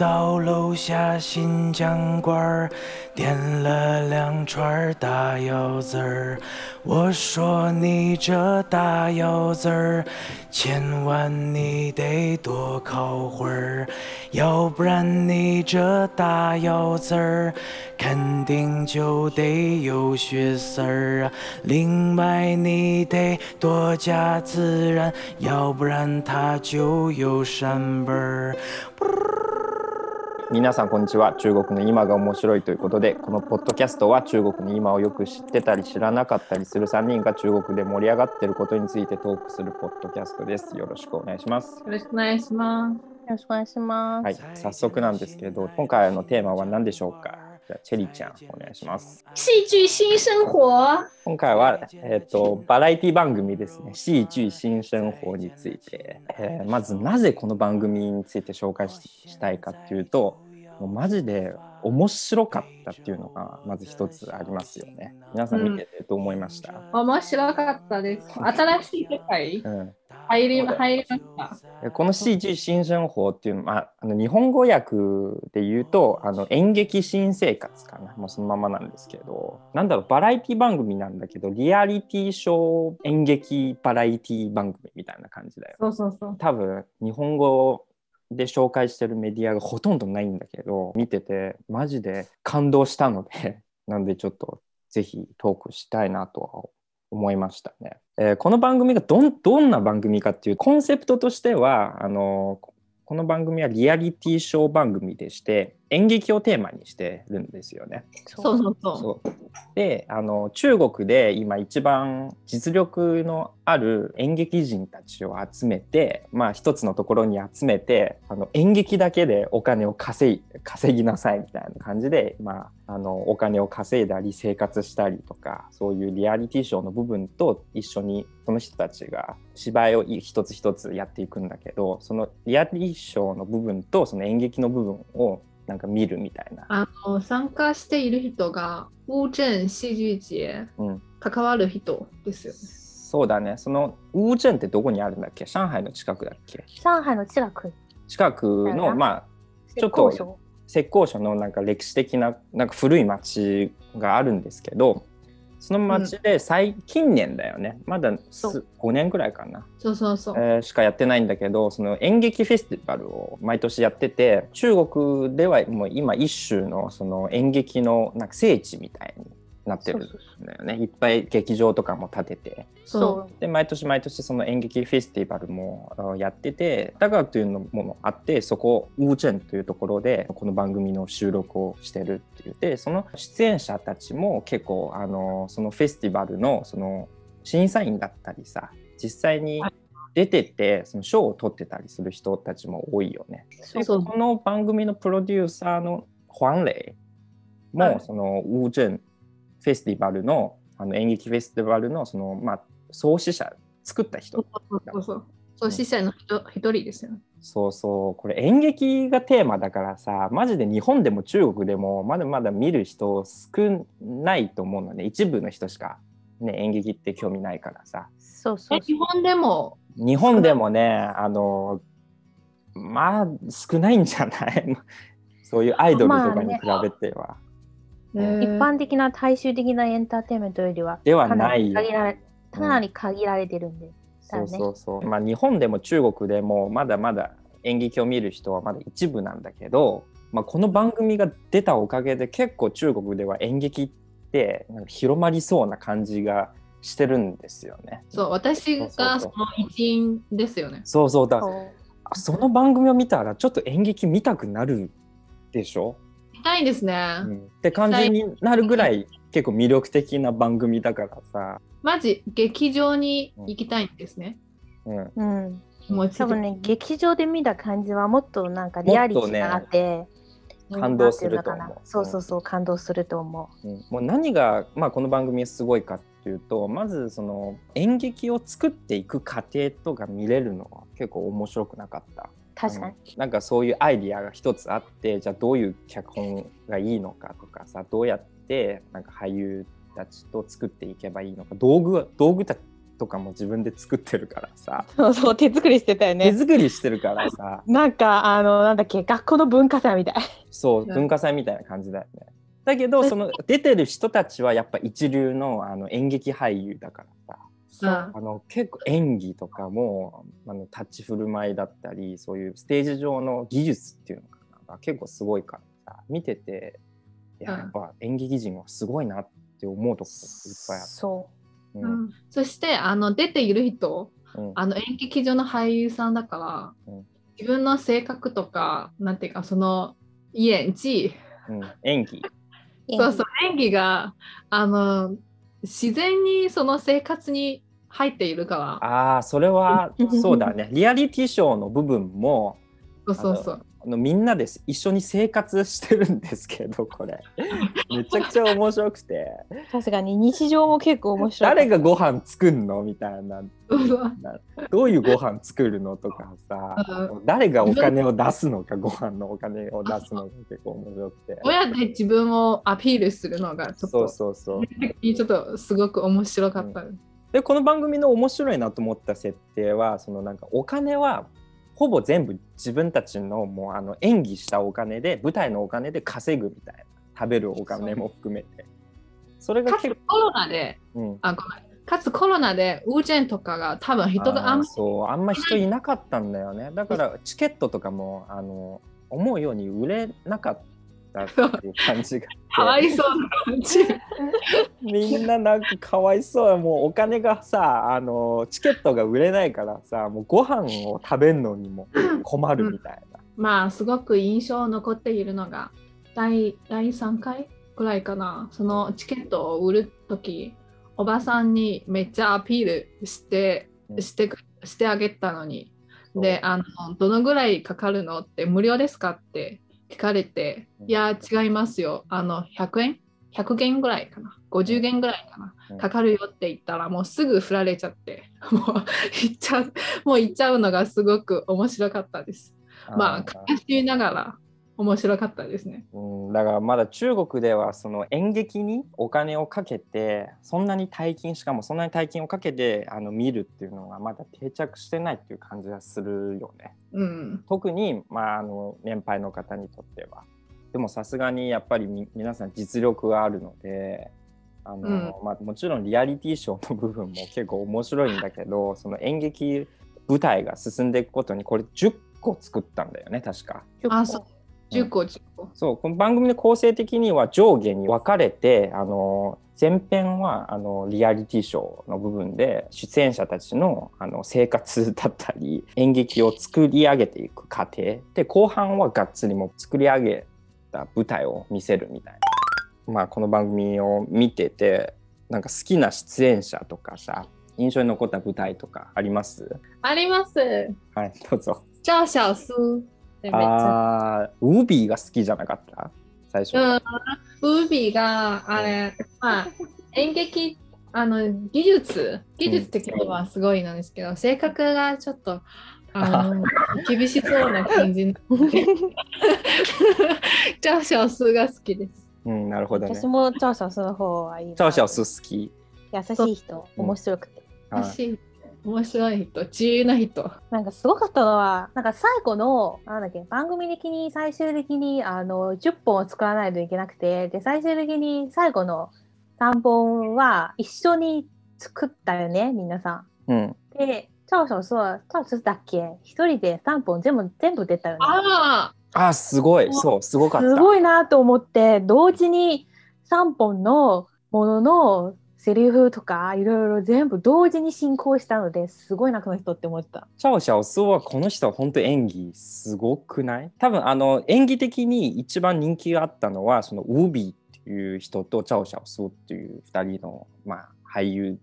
到楼下新疆馆儿，点了两串大腰子儿。我说你这大腰子儿，千万你得多烤会儿，要不然你这大腰子儿肯定就得有血丝儿啊。另外你得多加孜然，要不然它就有膻味儿。皆さんこんにちは。中国の今が面白いということでこのポッドキャストは中国の今をよく知ってたり知らなかったりする3人が中国で盛り上がっていることについてトークするポッドキャストです。よろしくお願いします。よろしくお願いします。よろしくお願いします。はい早速なんですけれど今回のテーマは何でしょうか？じゃあチェリーちゃんお願いします。戏剧新生活。今回は、えー、とバラエティ番組ですね「戏劇新生活」について、えーまずなぜこの番組について紹介ししたいかっていうともうマジで面白かったっていうのがまず一つありますよね。皆さん見ててどう思いました、面白かったです。新しい世界？うん。入り入りました。でこの「戏劇新生活」っていうのは、まあ、あの日本語訳で言うとあの演劇新生活かな。もうそのままなんですけど。なんだろうバラエティ番組なんだけどリアリティショー演劇バラエティ番組みたいな感じだよそうそうそう。多分日本語で紹介してるメディアがほとんどないんだけど見ててマジで感動したので なんでちょっとぜひトークしたいなとは思いましたね。えーこの番組がどんどんな番組かっていうコンセプトとしてはあのこの番組はリアリティショー番組でして演劇をテーマにしてるんですよね。そうそうそう。そうであの中国で今一番実力のある演劇人たちを集めて、まあ、一つのところに集めてあの演劇だけでお金を稼い稼ぎなさいみたいな感じで、まあ、あのお金を稼いだり生活したりとかそういうリアリティショーの部分と一緒にその人たちが芝居を一つ一つやっていくんだけどそのリアリティショーの部分とその演劇の部分をなんか見るみたいな。あの参加している人が烏鎮戏劇節うん関わる人ですよね。そうだね。そのウーチェンってどこにあるんだっけ？上海の近くだっけ？上海の近く。近くの、まあ、ちょっと浙江省浙江省のなんか歴史的ななんか古い町があるんですけど、その町で最近年だよね。まだそす5年くらいかな、そうそうそう。えーしかやってないんだけど、その演劇フェスティバルを毎年やってて、中国ではもう今一種のその演劇のなんか聖地みたいになってるんだよね。いっぱい劇場とかも建てて。そで毎年毎年その演劇フェスティバルもあやっててダガーというのもあってそこウーチェンというところでこの番組の収録をしてるって言ってその出演者たちも結構あのそのフェスティバルのその審査員だったりさ実際に出てってその賞を取ってたりする人たちも多いよね。でそうこの番組のプロデューサーのホアンレイはいもそのウーチェンフェスティバルのあの演劇フェスティバルのそのまあ創始者作った人そうそうそうそう。そう、司祭の人一人ですよ。ね。そうそう。これ演劇がテーマだからさマジで日本でも中国でもまだまだ見る人少ないと思うのね。一部の人しか、ね、演劇って興味ないからさ。そうそう。え日本でも。日本でもねあのまあ少ないんじゃない？そういうアイドルとかに比べては。一般的な大衆的なエンターテインメントよりはではかなないり限られかなり限られてるんで。そうそうそう。まあ日本でも中国でもまだまだ演劇を見る人はまだ一部なんだけど、まあ、この番組が出たおかげで結構中国では演劇ってなんか広まりそうな感じがしてるんですよね。そう、私がそうの一員ですよね。そうそうだ。その番組を見たらちょっと演劇見たくなるでしょ、見たいですね。うん。って感じになるぐらい結構魅力的な番組だからさ。まず劇場に行きたいんですね。うん。うん、気持ちで多分ね、劇場で見た感じはもっとなんかリアリティがあって、感動すると思う。そうそうそう、感動すると思うん。もう何が、まあ、この番組すごいかっていうとまずその演劇を作っていく過程とか見れるのは結構面白くなかった。う。確かに。うんなんかそういうアイディアが一つあってじゃあどういう脚本がいいのかとかさどうやってなんか俳優たちと作っていけばいいのか道具は道具たとかも自分で作ってるからさそうそう、手作りしてたよ手ね。作りしてるからさなんか、あの、なんだっけ、学校の文化祭みたい。そううん文化祭みたいな感じだよね。だけどその出てる人たちはやっぱ一流のあの演劇俳優だからさうんあの結構演技とかもあの立ち振る舞いだったりそういうステージ上の技術っていうのかなが結構すごいからさ見てていやっぱ演劇人はすごいなって思うとこいっぱいあっそた。う。うん。ん。そしてあの出ている人うん。あの演劇上の俳優さんだから、うん。自分の性格とかなんていうかその演技うん。演技。う。そうそう演技があの自然にその生活に入っているからああそれはそうだね。リアリティショーの部分もそうそうそう。あのみんなで一緒に生活してるんですけどこれ。めちゃくちゃ面白くて。確かに日常も結構面白い。誰がご飯作んのみたいな。どういうご飯作るのとかさ。う誰がお金を出すのかご飯のお金を出すのが結構面白くて。親で自分をアピールするのがちょっそうとそうそう。ちょっとすごく面白かった。です。でこの番組の面白いなと思った設定はそのなんかお金はほぼ全部自分たちのもうあの演技したお金で舞台のお金で稼ぐみたいな食べるお金も含めて。それがかつ結構、コロナでうん、あごめんかつコロナでウージェンとかが多分人があんまそうあんま人いなかったんだよね。だからチケットとかもあの思うように売れなかったっていう感じがかわいそうな感じ。みんななんかかわいそうもうお金がさあのチケットが売れないからさもうご飯を食べるのにも困るみたいな、まあすごく印象残っているのが第第3回くらいかな。そのチケットを売る時おばさんにめっちゃアピールしてうん。してくしてあげたのに。であのどのぐらいかかるのって無料ですかって聞かれてうん。いや違いますよ。あの100円？100元ぐらいかな。50元ぐらいかな、うん。かかるよって言ったらもうすぐ振られちゃって。もう行っちゃうもう行っちゃうのがすごく面白かったです。まあ、ー悲しみながら面白かったですね。うん、だからまだ中国ではその演劇にお金をかけてそんなに大金しかもそんなに大金をかけてあの見るっていうのがまだ定着してないっていう感じがするよね。うん。特に、まあ、あの年配の方にとっては。でもさすがにやっぱりみ皆さん実力があるのであの、うんまあ、もちろんリアリティショーの部分も結構面白いんだけどその演劇舞台が進んでいくことにこれ10個作ったんだよね確か。あ、そう。10個、10個。そうこの番組の構成的には上下に分かれてあの前編はあのリアリティショーの部分で出演者たちのあの生活だったり演劇を作り上げていく過程で後半はがっつりもう作り上げた舞台を見せるみたいな、まあ、この番組を見ててなんか好きな出演者とかさ印象に残った舞台とかあります？あります。はいどうぞ。超小数。でめっちゃ。あーウービーが好きじゃなかった？最初。うん。ウービーが、あれ、まあ、演劇、あの、技術、技術的にはすごいなんですけど、性格がちょっと、あの、厳しそうな感じ。超小数が好きです。うん、なるほどね私。もチャオシャオスの方はいいな。チャオシャオス好き。優しい人、うん面白くて。はい私、面白い人、自由な人。なんかすごかったのは、なんか最後の、なんだっけ、番組的に最終的にあの10本を作らないといけなくて、で、最終的に最後の3本は一緒に作ったよね、皆さうん。ん。で、チャオシャオスは、チャオシャオスだっけ？一人で3本全部、全部出たよね。ああ、あ、すごい。そう、すごかった。すごいなと思って同時に3本のもののセリフとかいろいろ全部同時に進行したのですごいなこの人って思った。チャオシャオスはこの人は本当演技すごくない？多分あの演技的に一番人気があったのはそのウービーっていう人とチャオシャオスっていう二人の、まあ、俳優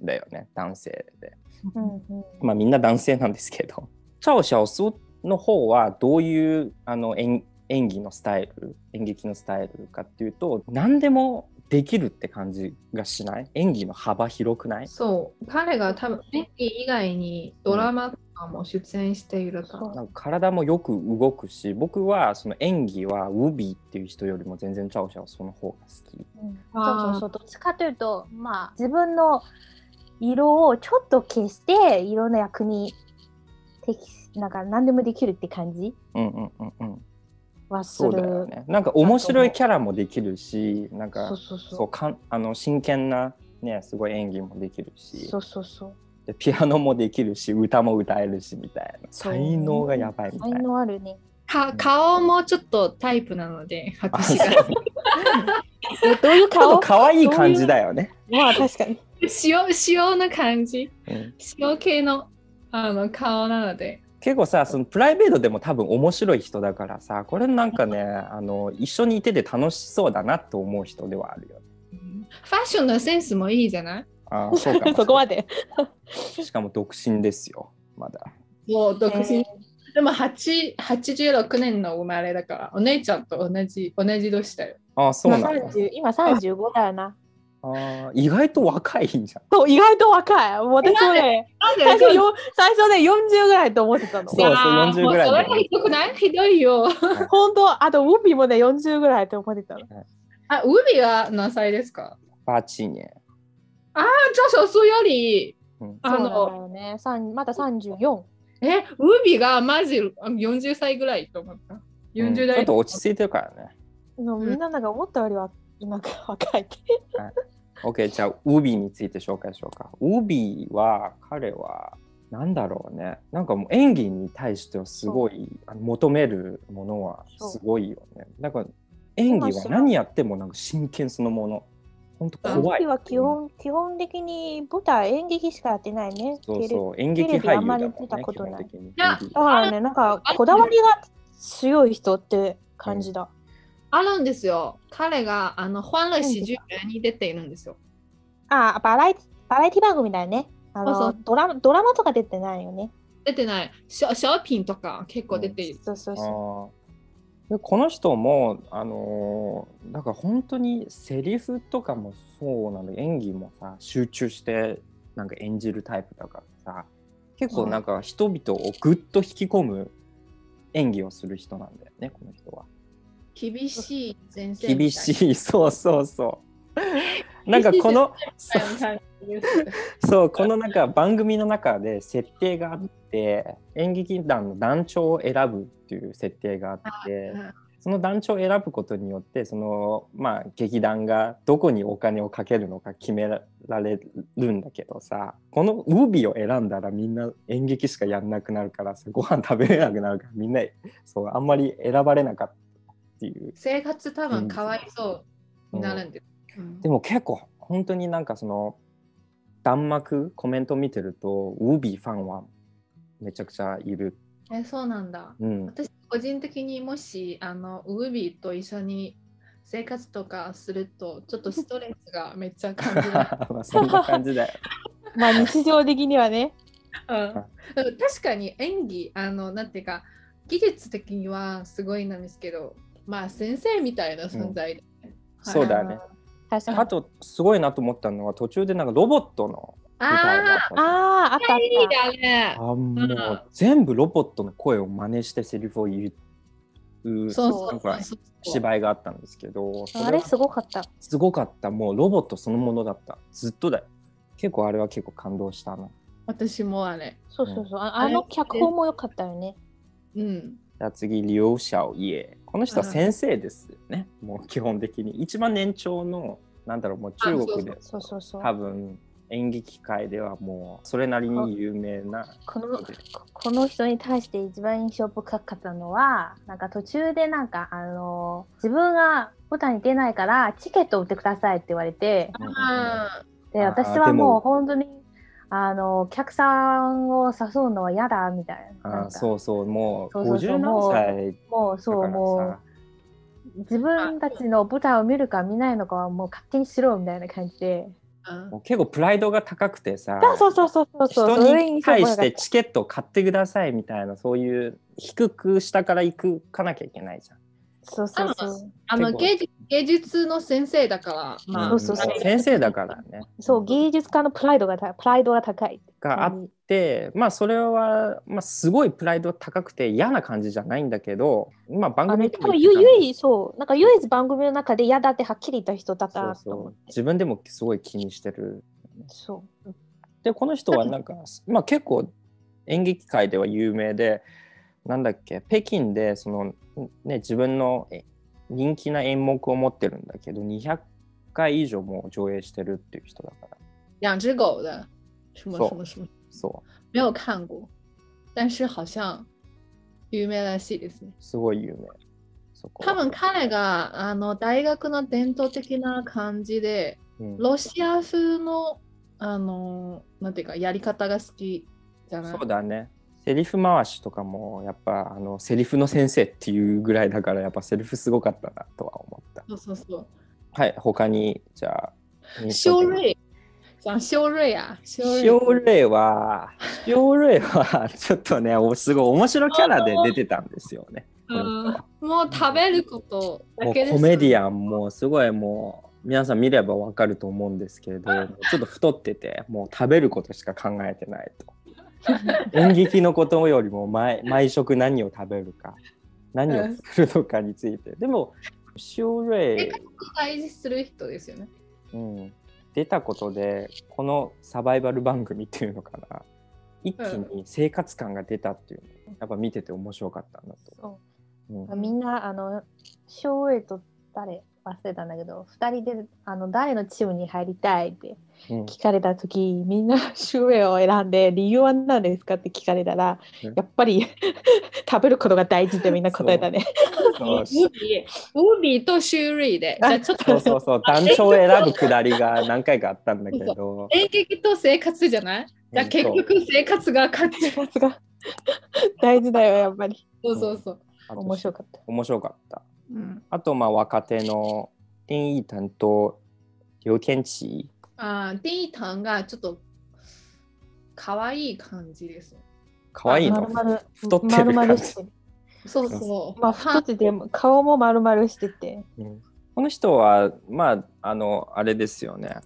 だよね男性で。うんうんまあみんな男性なんですけど。チャオシャオスの方はどういうあの演演技のスタイル演劇のスタイルかっていうと何でもできるって感じがしない？演技の幅広くない？そう。彼が多分演技以外にドラマとかも出演しているから。なんか体もよく動くし僕はその演技はウービーっていう人よりも全然チャオシャオその方が好き。うんそうそうそうどっちかというとまあ自分の色をちょっと消していろんな役に適なんか何でもできるって感じ？うんうんうんうん。はすそうだよる。ね。なんか面白いキャラもできるし、なんかそうそうそうそうかんあの真剣なねすごい演技もできるしそうそうそう。でピアノもできるし歌も歌えるしみたいなそう才能がやばいみたい才な。能あるね。か顔もちょっとタイプなので、あ私が。そうえ どういうちょっと顔可愛い感じだよね。まあ確かに。塩塩な感じ。うん塩系のあの顔なので。結構さそのプライベートでも多分面白い人だからさこれなんかねあの一緒にいてて楽しそうだなと思う人ではあるよね。ファッションのセンスもいいじゃない？あーそうかも そこまで。しかも独身ですよまだ。もう独身。えーでも8 86年の生まれだから、お姉ちゃんと同じ同じ年だよ。あーそう今なんだ。30今35だよな。あー意外と若いじゃん。そう、意外と若い。私もね、最初よ最初ね、40ぐらいと思ってたの。そうそう40ぐらいそれはひどくない？ひどいよ。本当、あとウーピーもね、40ぐらいと思ってたの。あ、ウビは何歳ですか？バチニェ。あ、じゃあ、そうより、うんあそうなんだの、よね。まだ34。え、ウビがマジあ40歳ぐらいと思った？うん40ちょ代っと落ち着いてるからね。のみんななんか思ったよりは今が若い。OK、じゃあ、ウービーについて紹介しようか。ウービーは、彼は、なんだろうね。なんかもう演技に対してはすごいあの求めるものはすごいよね。なんか演技は何やってもなんか真剣そのもの。本当怖い。ピーは基本基本的に舞台演劇しかやってないね。そうそう、演劇俳優だもんね、見たことないだからね、なんかこだわりが強い人って感じだ。あるんですよ。彼があの、欢乐喜劇に出ているんですよ。あバラエティバラエティ番組だよね。あのそうそうドラマドラマとか出てないよね。出てない。ショショーピンとか結構出ている。そうそうそあーでこの人もあのーなんか本当にセリフとかもそうなの演技もさ集中してなんか演じるタイプだからさ結構なんか人々をぐっと引き込む演技をする人なんだよねこの人は。厳しい先生。厳しいそうそうそう。なんかこのそうこのなんか番組の中で設定があって演劇団の団長を選ぶっていう設定があってその団長を選ぶことによってそのまあ劇団がどこにお金をかけるのか決められるんだけどさこのウービーを選んだらみんな演劇しかやんなくなるからさご飯食べれなくなるからみんなそうあんまり選ばれなかったっていう生活多分かわいそうになるんです。うんでも結構本当になんかその弾幕コメント見てるとウービーファンはめちゃくちゃいる。え、そうなんだ。うん、私個人的にもしあのウービーと一緒に生活とかするとちょっとストレスがめっちゃ感じる。まあそんな感じだよ。う。まあ日常的にはね。うん、確かに演技あのなんていうか技術的にはすごいなんですけどまあ先生みたいな存在で、そうだよね。確かに。あとすごいなと思ったのは途中でなんかロボットの舞台がああったああ、あったあっあいいだねあもう全部ロボットの声を真似してセリフを言うそうそうなんかそう芝居があったんですけどた。あれすごかった。すごかったもうロボットそのものだったずっとだよ結構あれは結構感動したな私もあれそうそうそう。ああの脚本も良かったよね。うんじゃあ次、リオ・シャオ・イエ。この人は先生ですよね。もう基本的に。一番年長の、なんだろう、もう中国で。多分演劇界ではもうそれなりに有名なこのここの人に対して一番印象深かったのはなんか途中でなんかあの自分が舞台に出ないからチケット売ってくださいって言われてあであー私はもう本当にあのお客さんを誘うのは嫌だみたいな。あか。そうそう、もうそうそうそう50何歳もうそうだからもさう自分たちの舞台を見るか見ないのかはもう勝手にしろみたいな感じで。ーもう結構プライドが高くてさ、そうそうそうそうそう。そ人れに対してチケットを買ってくださいみたいな、そういう低く下から行くかなきゃいけないじゃん。たそうそうそう。あの芸術芸術の先生だから、まあ、そうそうそう。先生だからね。そう芸術家のプライドが高いプライドが高い。があって、まあそれは、まあ、すごいプライド高くて嫌な感じじゃないんだけど、まあ番組でも言ってたの。唯一そうなんか唯一番組の中で嫌だってはっきり言った人だったそうなと思そう。自分でもすごい気にしてる。そう。でこの人はなんか、まあ、結構演劇界では有名でなんだっけ北京でその、ね、自分のえ人気な演目を持ってるんだけど200回以上もう上映してるっていう人だから。两只狗的，什么そう。什么什么，そう。没有看过，但是好像有名らしいですね。すごい有名。多分彼があの大学の伝統的な感じで、うん。ロシア風のあのなんていうかやり方が好きじゃない？そうだねセリフ回しとかもやっぱあのセリフの先生っていうぐらいだからやっぱセリフすごかったなとは思ったそうそうそう。はい他にじゃあ修瑞，讲修瑞啊，修瑞。は塩類はちょっとねおすごい面白いキャラで出てたんですよね。うんもう食べることだけです。コメディアンもすごいもう皆さん見ればわかると思うんですけれどちょっと太っててもう食べることしか考えてないと。演劇のことよりも毎毎食何を食べるか何を作るのかについて。でも塩類、大事する人ですよね。うん、出たことでこのサバイバル番組っていうのかな。一気に生活感が出たっていうの。やっぱ見てて面白かったなと。そう。うん。みんなあの翔英と誰忘れたんだけど2人であの誰のチームに入りたいってうん聞かれた時みんな 翔英を選んで理由は何ですかって聞かれたらうんやっぱり 食べることが大事ってみんな答えたね。ウービとシューリーで、じゃあちょっとそうそうそう団長を選ぶくだりが何回かあったんだけど演劇と生活じゃない？じゃあ結局生活が勝つ。さすが大事だよやっぱり。そうそうそう。面白かった。面白かったうん、あとまあ若手の丁一担と劉天琪あー第一弾がちょっと可愛い感じです。可愛いの？丸々太ってる感じ。そうそう。まあ太ってて顔も丸々してて。うんこの人はまああのあれですよね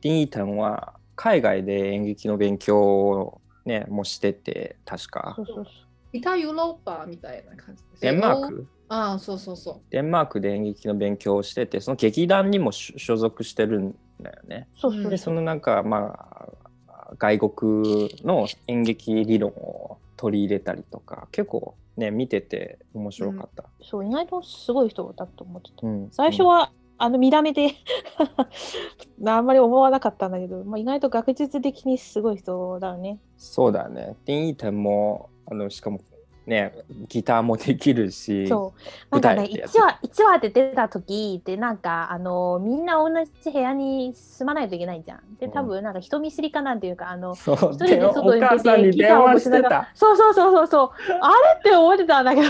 丁一担は海外で演劇の勉強をねもしてて確かそうそうそう。北ヨーロッパみたいな感じです。デンマーク？ああ、そうそうそう。デンマークで演劇の勉強をしててその劇団にも所所属してるんだよね。そうそうそうでそのなんかまあ外国の演劇理論を取り入れたりとか結構ね見てて面白かった。そう意外とすごい人だと思ってた。うん最初は、あの見た目で あんまり思わなかったんだけど、まあ、意外と学術的にすごい人だよね。そうだね。丁一点もあのしかもねギターもできるしそう。なんかね、舞台ってやつ1話、一話で出た時って、なんか、あの、みんな同じ部屋に住まないといけないじゃん。で、多分、なんか人見知りかなんていうか、あの、そう一人で外に母さんに出てギターを電話し持ちながらてた。そうそうそうそうそう。あれって思ってたんだけど、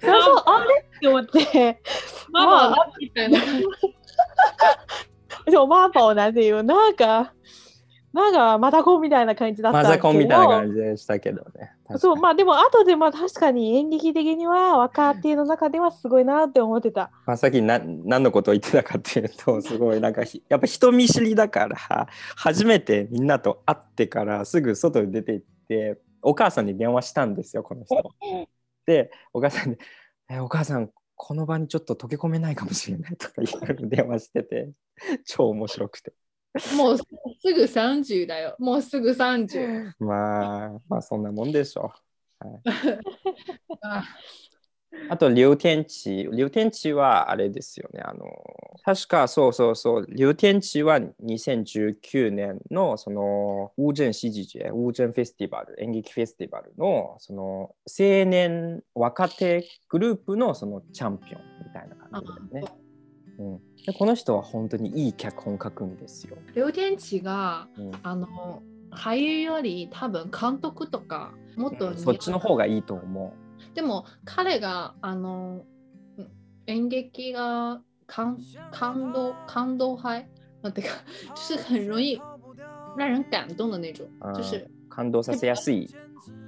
最初、あれって思って、マまあマみたいな。でもマーパをなんていう、なんか、なんかマザコンみたいな感じだったマザコンみたいな感じ。じでしたけどね。そう、まあでも後でまあ確かに演劇的には若手の中ではすごいなって思ってた。まあ、さっきな何のことを言ってたかっていうとすごいなんかひやっぱ人見知りだから初めてみんなと会ってからすぐ外に出て行ってお母さんに電話したんですよこの人。でお母さんにえ「お母さんこの場にちょっと溶け込めないかもしれない」とか電話してて超面白くて もうすぐ30だよ。もうすぐ30。まあまあそんなもんでしょう。はい ああと、劉天地。劉天地はあれですよね。あの、確かそうそうそう。劉天地は2019年のその、ウージェンシジジェ、ウージェンフェスティバル、演劇フェスティバルの、その、青年若手グループのそのチャンピオンみたいな感じだよね。うん、でこの人は本当にいい脚本書くんですよ。両天地がうん。あの俳優より多分監督とかもっとうそっちの方がいいと思でも彼があのうん演劇が感感動感動派？那てか就是很容易让人感動的那种就是う。感動させやすい。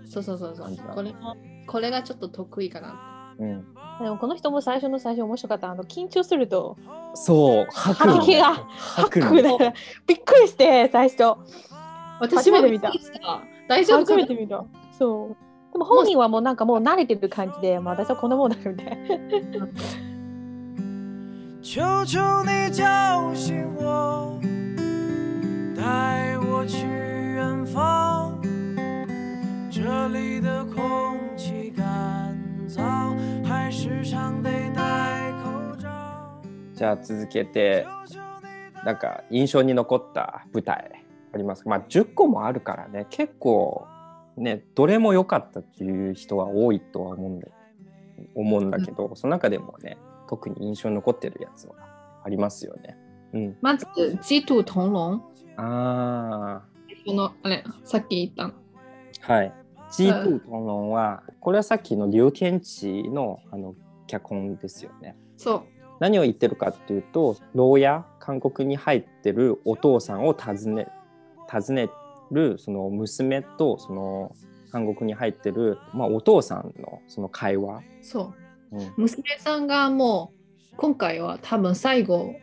そうそうそうそう。これもこれがちょっと得意かなうん、でもこの人も最初の最初面白かった。あの緊張すると。そう吐き気が吐くだかびっくりして最初。私も見た。大丈夫初めて見た。そう。でも本人はもうなんかもう慣れてる感じで、まあ、私はこんなもんだよみたいな。求求你叫醒我，带我去远方，这里的空气感。じゃあ続けてなんか印象に残った舞台ありますまあ10個もあるからね結構ねどれも良かったっていう人は多いとは思うんだ思うんだけど、その中でもね特に印象に残ってるやつはありますよね。うん、まず「地とトンロン」。ああ。このあれさっき言ったはい。ジートゥトンロンはこれはさっきの劉天地のあの脚本ですよね。そう。何を言ってるかっていうと牢屋韓国に入ってるお父さんを訪ね訪ねるその娘とその韓国に入ってる、まあ、お父さんのその会話、そう。うん娘さんがもう、今回は多分最後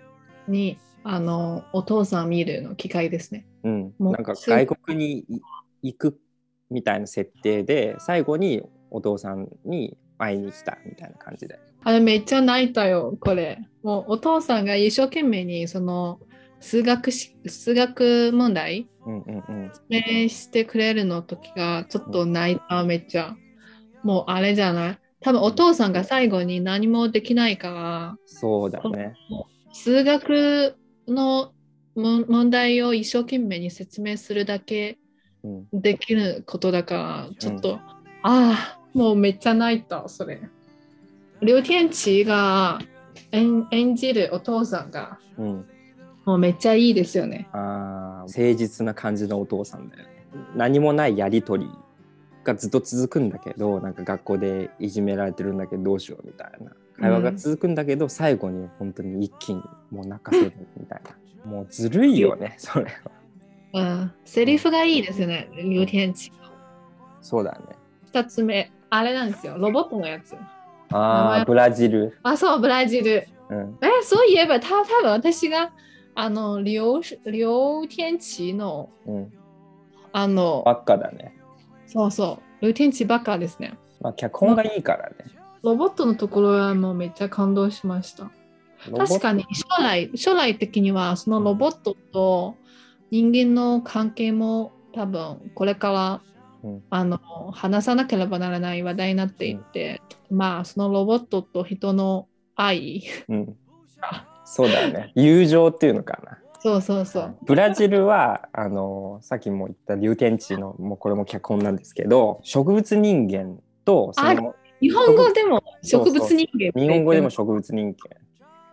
に、あの、お父さん見るの機会ですね。うん、なんか外国にい行くみたいな設定で最後にお父さんに会いに来たみたいな感じで。あれめっちゃ泣いたよ、これ。もうお父さんが一生懸命にその数学し数学問題うんうんうん、説明してくれるの時がちょっと泣いた、めっちゃ。もうあれじゃない？多分お父さんが最後に何もできないから、そうだね。数学のも問題を一生懸命に説明するだけうん、できることだから、ちょっと、ああ、もうめっちゃ泣いた、それ。劉天地が演演じるお父さんが、うん、もうめっちゃいいですよね。あー誠実な感じのお父さんだよね。何もないやりとりがずっと続くんだけどなんか学校でいじめられてるんだけどどうしようみたいな会話が続くんだけど、最後に本当に一気にもう泣かせるみたいな。もうずるいよねそれは。うん、セリフがいいですよね、劉天地。そうだね。二つ目、あれなんですよ、ロボットのやつ。名あ前あブラジル。あ、そう、ブラジル。うんえ、そういえば、た多分私が、あの、劉劉天地の、うん、あの、ばっかだね。そうそう、劉天地ばっかですね。まあ脚本がいいからね。ロボットのところはもうめっちゃ感動しました。確かに将来将来的にはそのロボットと人間の関係も多分これから、うん。あの話さなければならない話題になっていって、まあそのロボットと人の愛。うん、そうだね。友情っていうのかな。そうそうそう。ブラジルはあのさっきも言った劉天地のもうこれも脚本なんですけど植物人間とその日本語でも植物人間日本語でも植物人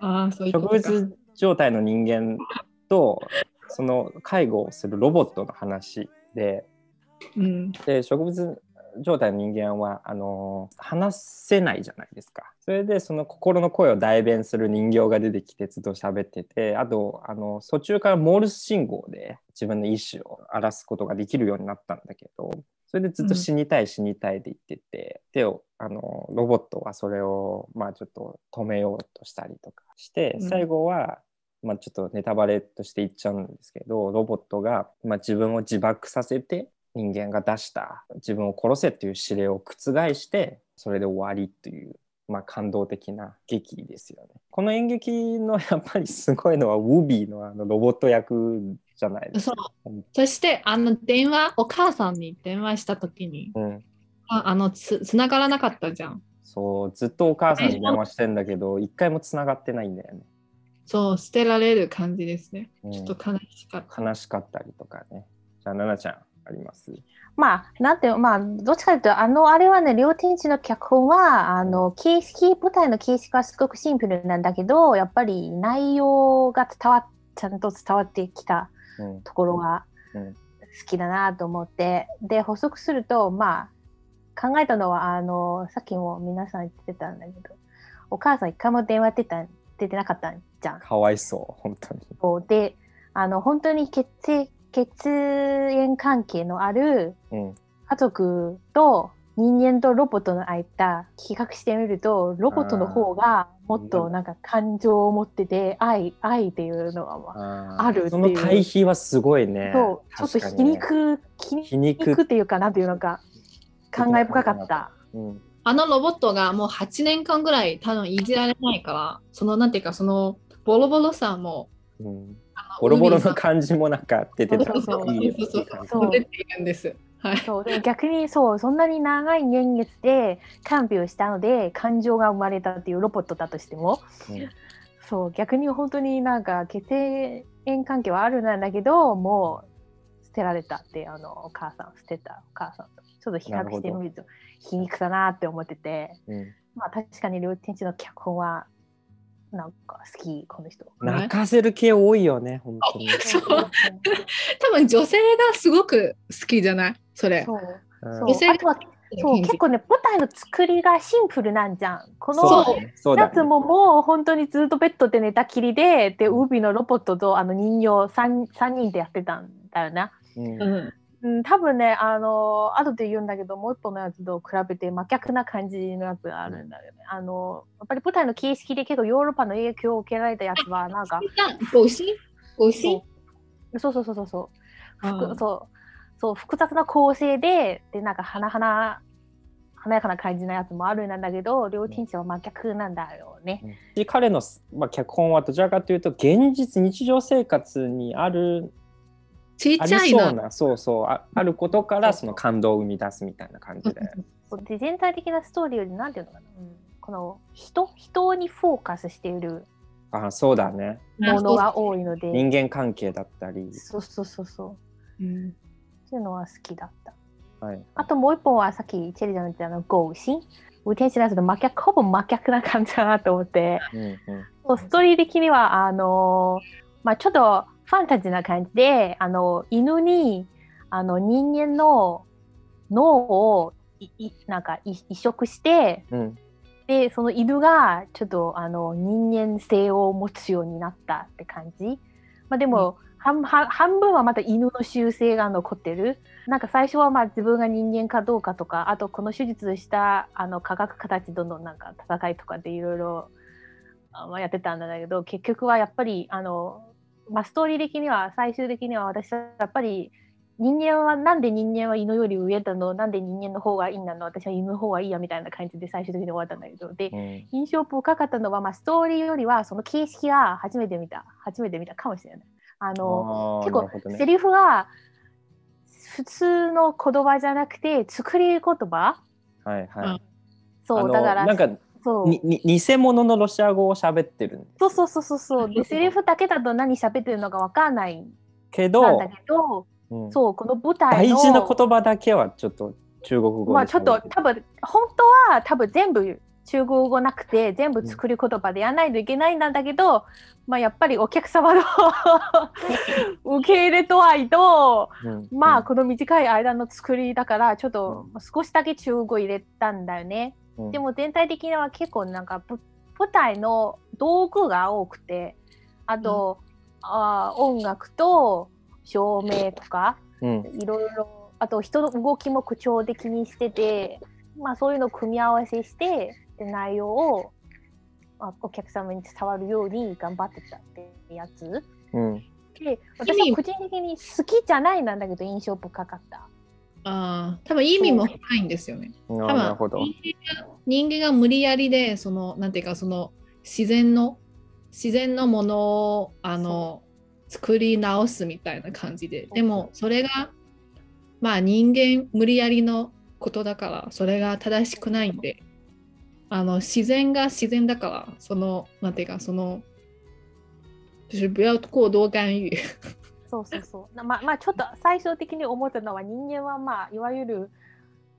ああそういう間植物状態の人間とその介護をするロボットの話でうんで植物状態の人間はあの話せないじゃないですか。それでその心の声を代弁する人形が出てきてずっと喋っててあとあの途中からモールス信号で自分の意思を荒らすことができるようになったんだけどそれでずっと死にたい死にたいで言ってて、であのロボットはそれをまあちょっと止めようとしたりとかしてうん最後は、まあ、ちょっとネタバレとして言っちゃうんですけどロボットが、まあ、自分を自爆させて人間が出した自分を殺せっていう指令を覆してそれで終わりという、まあ、感動的な劇ですよね。この演劇の やっぱりすごいのはウービーのあのロボット役じゃないですそうか。うんそしてあの電話お母さんに電話した時にうん、ああのつつながらなかったじゃんそうずっとお母さんに電話してんだけど一回もつながってないんだよね。そう捨てられる感じですね。うん。ちょっと悲しかった、悲しかったりとかね。じゃあ、奈々ちゃん、あります？まあ、なんて、まあ、どっちかというと、あの、あれはね、両天地の脚本は、あの、形式、舞台の形式はすごくシンプルなんだけど、やっぱり内容が伝わっ、ちゃんと伝わってきたうん。ところがうん好きだなと思って、で、補足すると、まあ、考えたのは、あの、さっきも皆さん言ってたんだけど、お母さん一回も電話出た出てなかったんじゃん。かわいそう、本当に。そうで、あの、本当に血液血縁関係のあるうん。家族と人間とロボットの間比較してみるとロボットの方がもっとなんか感情を持ってて愛愛っていうのはまあるっていうその対比はすごいね。そうちょっと皮肉皮肉っていうかなんていうのか感慨深かった。うん。あのロボットがもう8年間ぐらい多分いじられないからそのなんていうかそのボロボロさもうん、ボロボロの感じもなんか出てた。そうそうそうそう出ているんです。はい。そう。でも逆にそうそんなに長い年月で看病したので感情が生まれたっていうロボットだとしても。うんそう逆に本当になんか血縁関係はあるんだけどもう捨てられたってあのお母さん捨てたお母さんとちょっと比較してみると皮肉だなって思ってて。うん。まあ確かに両天地の脚本はなんか好きこの人。泣かせる系多いよね、本当に。そう。多分女性がすごく好きじゃない？それ。そう。女性あとはそう結構ね舞台の作りがシンプルなんじゃん。このそうだね。そうだね。やつももう本当にずっとベッドで寝たきりで、で、海のロボットとあの人形 3, 三人でやってたんだよね。うんうんうん、多分ね、あの、後で言うんだけど、もう一本のやつと比べて真逆な感じのやつがあるんだよね。あの、やっぱり舞台の形式で結構ヨーロッパの影響を受けられたやつは、なんか、ごしごしそうそうそうそうそう。そう。そう。複雑な構成ででなんか花々華やかな感じのやつもあるんだけど両天地は真逆なんだよね。で彼の、まあ、脚本はどちらかというと現実日常生活にあるちっあちゃいな。りそうなそうそう。ああることからその感動を生み出すみたいな感じで。全体的なストーリーよりなんていうのかな、うん、この人人にフォーカスしているあそうだね。ものが多いので。人間関係だったり、そうそうそうそう。うん。そういうのは好きだった。はい、あともう一本はさっきチェリーちゃんの言ったあの「ゴーシン」ウ天使のやつと真逆ほぼ真逆な感じだなと思って。うんうん。そうストーリー的にはあのまあ、ちょっとファンタジーな感じであの犬にあの人間の脳をいいなんかい移植してうん。でその犬がちょっとあの人間性を持つようになったって感じ、まあ、でも、半半半分はまた犬の習性が残ってる。なんか最初はまあ自分が人間かどうかとかあとこの手術したあの科学形とのなんか戦いとかでいろいろあまあやってたんだけど結局はやっぱりあの、まあ、ストーリー的には最終的には私はやっぱり人間はなんで人間は犬より上なの？なんで人間の方がいいんだの？私は犬の方がいいやみたいな感じで最終的に終わったんだけど。でうん。印象深かったのは、まあ、ストーリーよりはその形式が初めて見た初めて見たかもしれない。あの結構ね。セリフが普通の言葉じゃなくて作り言葉？はいはい。あのそうだからなんかそう。にに偽物のロシア語を喋ってるんですそうそうそうそうそう。で セリフだけだと何喋ってるのかわかんない。んけどなんだ、けどうん。そうこの舞台の大事な言葉だけはちょっと中国語でまあちょっと多分本当は多分全部中国語なくて全部作り言葉でやらないといけないんだけど、まあやっぱりお客様の 受け入れと愛とうん。まあこの短い間の作りだからちょっと少しだけ中国語入れたんだよね。うん。でも全体的には結構なんかぶ舞台の道具が多くてあと、あー音楽と照明とかうん。いろいろあと人の動きも口調的にしてて、まあ、そういうのを組み合わせしてで内容を、まあ、お客様に伝わるように頑張ってたってやつ。うん。で私は個人的に好きじゃないなんだけど印象深かった。ああ、多分意味も深いんですよね。多なるほど。分人間が人間が無理やりで、その、なんていうか、その自然の、自然のものをあの作り直すみたいな感じで。でも、それが、まあ人間無理やりのことだから、それが正しくないんで、あの自然が自然だから、その、なんていうか、その、就是不要过多干预。そうそうそう。なまあまあちょっと最終的に思ったのは人間はまあいわゆる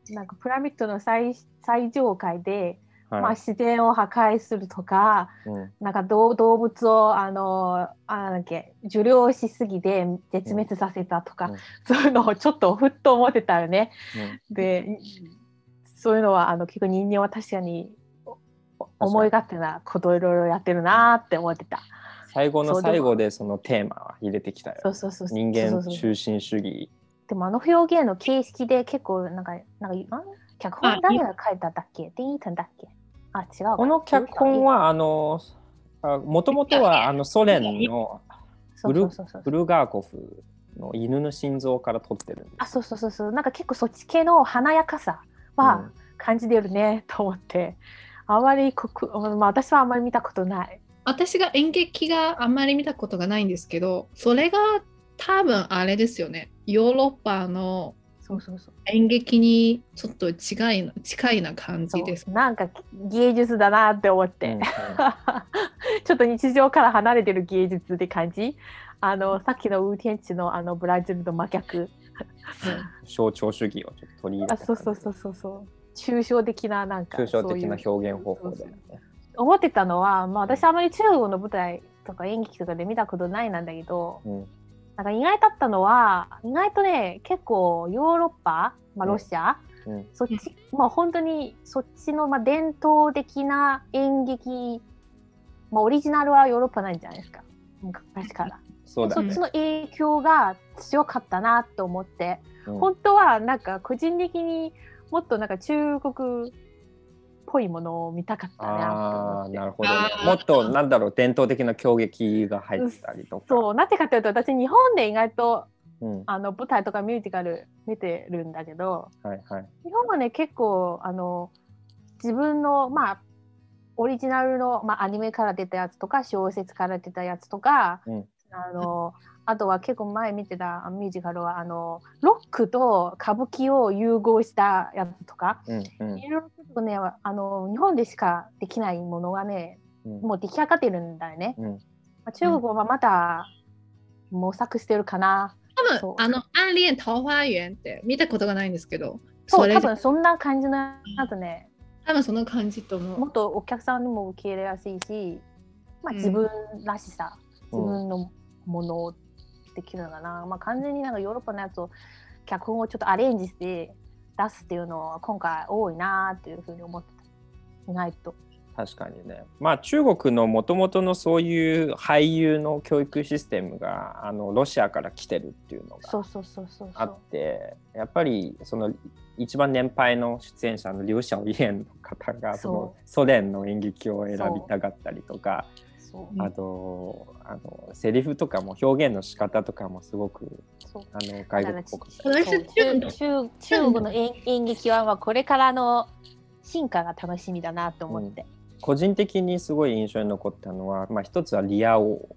なんかピラミッドの最最上階で、まあ、はい自然を破壊するとかうんなんか動動物をあのあなんだっけ受領しすぎて絶滅させたとか、うんそういうのをちょっとふっと思ってたよね。うんでそういうのはあの結構人間は確かにお思い勝手なことをいろいろやってるなーって思ってた。最後の最後でそのテーマは入れてきたよ。そうそうそう人間中心主義。でもあの表現の形式で結構なんか、なんか、ん脚本誰が書いたんだっけ？ディートンだっけ？あ、違うか。この脚本はあのもともとはあのソ連のブルガーコフの犬の心臓から撮ってる。あ、そうそうそうそう。なんか結構そっち系の華やかさは感じてるね、と思って。あまりこく、まあ、私はあまり見たことない。私が演劇があんまり見たことがないんですけどそれが多分あれですよねヨーロッパの。演劇にちょっと近いな近いな感じです。なんか芸術だなって思っうんて。ちょっと日常から離れてる芸術って感じ？あのさっきのウーテンチのあのブラジルの真逆。象徴主義をちょっと取り入れあたそうそうそうそうそう。抽象的ななんか。抽象的な表現方法だよね。思ってたのは、まあ、私あまり中国の舞台とか演劇とかで見たことないなんだけど、うん。なんか意外だったのは意外とね結構ヨーロッパ、まあ、ロシア、うん。そっち、まあ本当にそっちのまあ伝統的な演劇、まあ、オリジナルはヨーロッパないんじゃないですか。昔から。そね。そっち。の影響が強かったなと思って、うん。本当はなんか個人的にもっとなんか中国っぽいものを見たかったななるほどね。もっとなんだろう伝統的な狂劇が入ってたりとか。そうなってかというと私日本で意外とうん。あの舞台とかミュージカル見てるんだけどはいはい。日本はね結構あの自分のまあオリジナルの、まあ、アニメから出たやつとか小説から出たやつとか、うん。あのあとは結構前見てたミュージカルはあのロックと歌舞伎を融合したやつとかうんうん。いろいろちょっとねあの日本でしかできないものがねうん。もう出来上がってるんだよね。うん。まあ、中国はまだ模索してるかな。多分あの「暗恋桃花源」って見たことがないんですけどそう、れ多分そんな感じのやつね、多分その感じと思う。もっとお客さんにも受け入れやすいし、まあ、うん。自分らしさ、うん。自分のものをできるのかな。まあ、完全になんかヨーロッパのやつを脚本をちょっとアレンジして出すっていうのは今回多いなっていうふうに思ってた。意外と。確かにね。まあ中国のもともとのそういう俳優の教育システムがあのロシアから来てるっていうのがあっ。てやっぱりその一番年配の出演者のリュウ・シャオイエンの方がそのソ連の演劇を選びたがったりとかあとあのセリフとかも表現の仕方とかもすごくそう。あの外国っぽく。中国中中国の演演劇はまあこれからの進化が楽しみだなと思って。個人的にすごい印象に残ったのは、まあ、一つはリア王。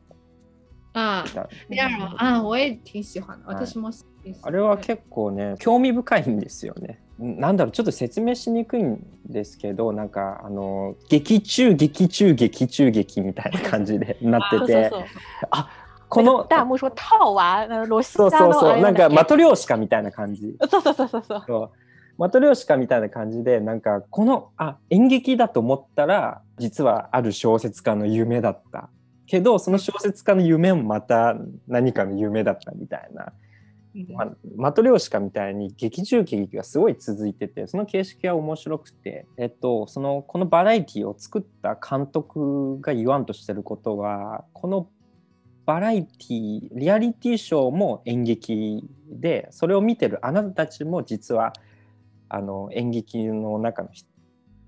あだ。第二个啊，我也挺喜欢的。はい。私も好きです。あれは結構ね興味深いんですよね。なんだろうちょっと説明しにくいんですけどなんかあの劇中劇中劇中劇みたいな感じでなっててそうそうそう。この大木说套娃，呃ロシそうそうそうなんかマまトリョーシカみたいな感じ。そうそうそうそうそう。そうマトリョーシカみたいな感じでなんかこのあ演劇だと思ったら実はある小説家の夢だったけどその小説家の夢もまた何かの夢だったみたいな、まマトリョーシカみたいに劇中劇がすごい続いててその形式が面白くて、えっと、そのこのバラエティを作った監督が言わんとしてることはこのバラエティリアリティショーも演劇でそれを見てるあなたたちも実はあの演劇の中の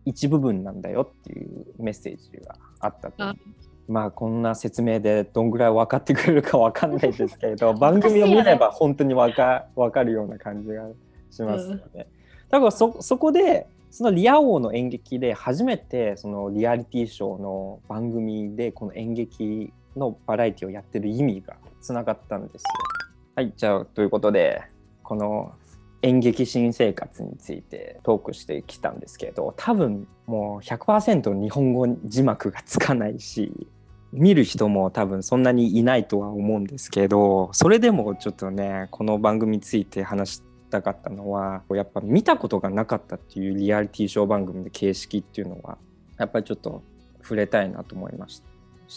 一部分なんだよっていうメッセージがあったとあますあこんな説明でどんぐらい分かってくれるか分かんないですけれど 番組を見れば本当に分か分かるような感じがしますよね。だからそそこでそのリア王の演劇で初めてそのリアリティショーの番組でこの演劇のバラエティをやってる意味がつながったんですよ。はいじゃあということでこの演劇新生活についてトークしてきたんですけど多分もう100%日本語字幕がつかないし見る人も多分そんなにいないとは思うんですけどそれでもちょっとねこの番組について話したかったのはやっぱ見たことがなかったっていうリアリティショー番組の形式っていうのはやっぱりちょっと触れたいなと思いまし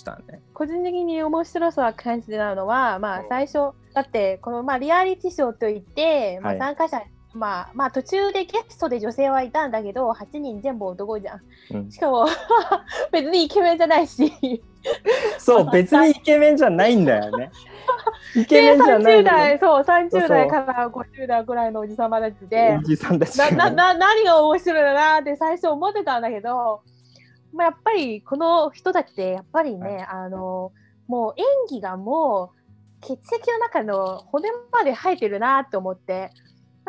たね。個人的に面白さを感じてなのは、まあうん最初だってこのまあリアリティショーといって、まあはい参加者、まあまあ途中でゲストで女性はいたんだけど、8人全部男じゃん。うん。しかも 別にイケメンじゃないし、そう別にイケメンじゃないんだよね。イケメンじゃない30のよ代、そうそう30代から50代ぐらいのおじさまたちでお、じさんたちながなな何が面白いのかな？って最初思ってたんだけど、まあ、やっぱりこの人たちってやっぱりね、あのもう演技がもう血液の中の骨まで生えてるなって思って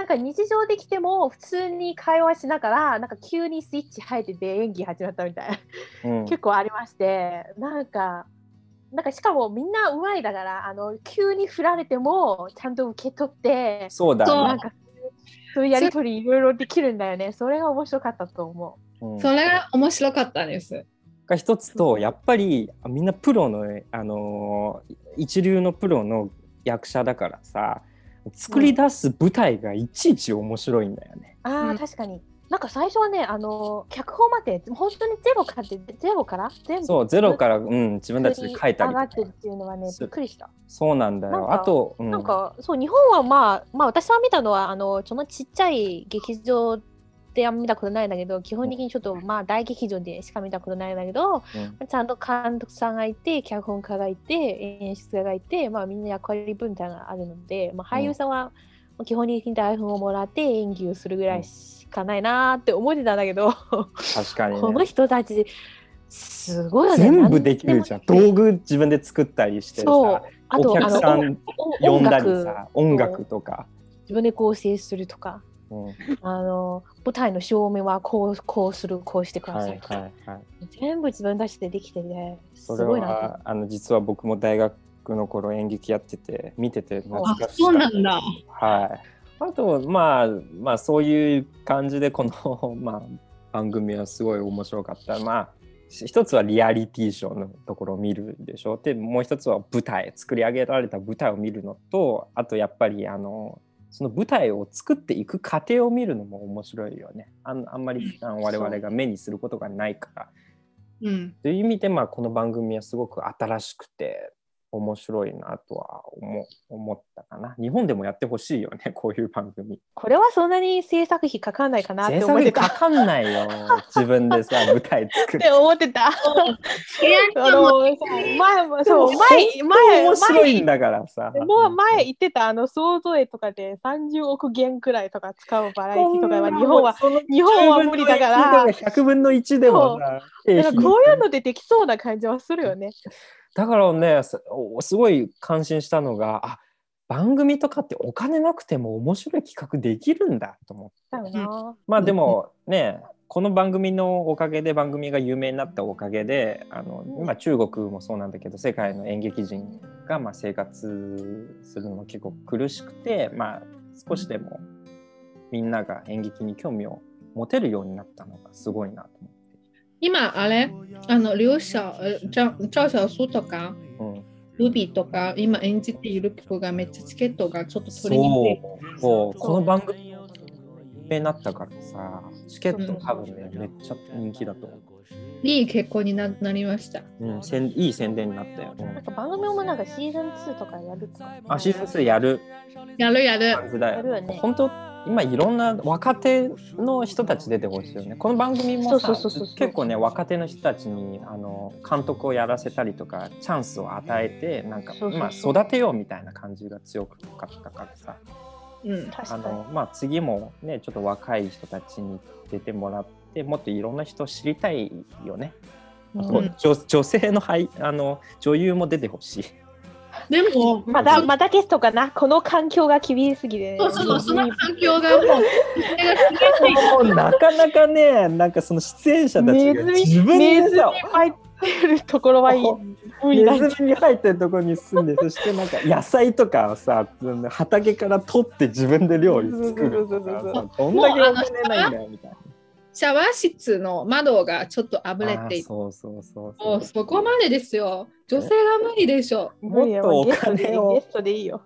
なんか日常できても普通に会話しながらなんか急にスイッチ入ってて演技始まったみたいなうん結構ありましてなんか。なんかしかもみんなうまいだからあの急に振られてもちゃんと受け取ってそうだねなんかそういうやりとりいろいろできるんだよね。それが面白かったと思うんそれが面白かったです。が一つとやっぱりあみんなプロの、あのー一流のプロの役者だからさ作り出す舞台がいちいち面白いんだよね。ああ、うん確かに。なんか最初はね、あの脚本まで本当にゼロからってゼロから？全部？そうゼロから、うん、自分たちで書いたりとか上がってるっていうのはね、すびっくりした。そうなんだよ。あと、うん、なんかそう日本はまあまあ私は見たのはあのそのちっちゃい劇場では見たことないんだけど基本的にちょっとまあ大劇場でしか見たことないんだけどうん。ちゃんと監督さんがいて脚本家がいて演出家がいてまあみんな役割分担があるので、まあ、俳優さんは基本的に台本をもらって演技をするぐらいしかないなーって思ってたんだけど、確かに、ね、この人たちすごいよね。全部できるじゃん。道具自分で作ったりしてそう。さ、おあと客さん呼んだり音楽さ、音楽とか。自分で構成するとか。うん、あの舞台の照明はこうこうするこうしてくだはいさいとか、はいはい。全部自分たちでできててすごいなあの実は僕も大学の頃演劇やってて見てて懐あかしい。そうなんだ。はい。あとまあまあそういう感じでこの まあ番組はすごい面白かった。まあ一つはリアリティショーのところを見るでしょ。でもう一つは舞台作り上げられた舞台を見るのとあとやっぱりあのその舞台を作っていく過程を見るのも面白いよね。あんあんまり普段我々が目にすることがないから。うん。という意味で、まあ、この番組はすごく新しくて面白いなとは思思ったかな。日本でもやってほしいよね、こういう番組。これはそんなに制作費かかんないかなって制思ってた作費かかんないよ。自分でさ、舞台作っって思ってた。あの前もそう前前前面白いんだからさ。前もう前言ってたあの想像絵とかで30億元くらいとか使うバラエティとかは日本は日本は無理だから100分の1でもさ、なんかこういうのでできそうな感じはするよね。だからねすごい感心したのがあ番組とかってお金なくても面白い企画できるんだと思って。まあでもねこの番組のおかげで番組が有名になったおかげであの今中国もそうなんだけど世界の演劇人がまあ生活するのも結構苦しくてまあ少しでもみんなが演劇に興味を持てるようになったのがすごいなと思って。今あれ？あの劉小呃赵赵小苏とかうんルビーとか今演じている曲がめっちゃチケットがちょっと取りにくい。この番組有名になったからさチケット多分ね、めっちゃ人気だと思う、いい結婚にななりました。うん、せんいい宣伝になったよ、うん。なんか番組もなんかシーズン2とかやるとか。あシーズン2やる。やるやる。やるよね。本当今いろんな若手の人たち出てほしいよね。この番組もさそうそうそうそう結構ね若手の人たちにあの監督をやらせたりとかチャンスを与えてなんかまあ、育てようみたいな感じが強かったからさうん。あ。の、まあ、次もねちょっと若い人たちに出てもらってもっといろんな人知りたいよね。あとうん女女性の俳あの女優も出てほしい。でも、まだまだゲストかな？この環境が厳しすぎて、ね。そうそう、その環境がもう、それがすげえもうなかなかねなんかその出演者たちが自分でさ入ってるところはいい。ネズミに入ってるところに住んで そしてなんか野菜とかをさ畑から取って自分で料理作るとかさどんだけお金ないんだよみたいな。シャワー室の窓がちょっとあぶれていて、そうそうそうもそう。そこまでですよ。女性が無理でしょ。もっとお金を。ゲストでいいよ。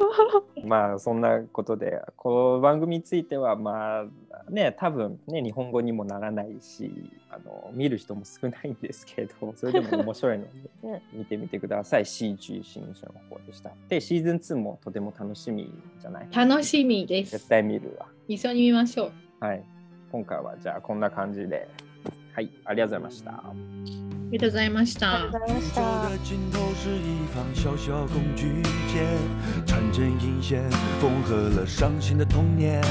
まあそんなことでこの番組についてはまあね多分ね日本語にもならないしあの見る人も少ないんですけど それでも面白いのでうん見てみてください。CG 新書の方でした。でシーズン2もとても楽しみじゃない？楽しみで絶す。対見るわ。一緒に見ましょう。はい今回はじゃあこんな感じではいありがとうございましたありがとうございましたあり。がとうございまし宇宙た。的尽头是一方小小工具间，穿针引线，缝合了伤心的童年。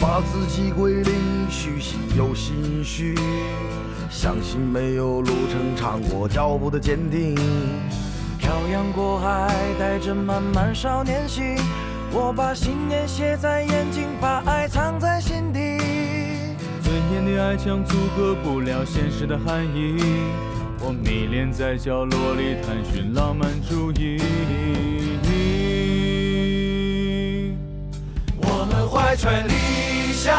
把自己归零，虚心又心虚，相信没有路程长过脚步的坚定。漂洋过海，带着满满少年心，我把信念写在眼睛，把爱藏在心底。 你的爱墙阻隔不了现实的含义。我迷恋在角落里探寻浪漫主义。我们怀揣理想，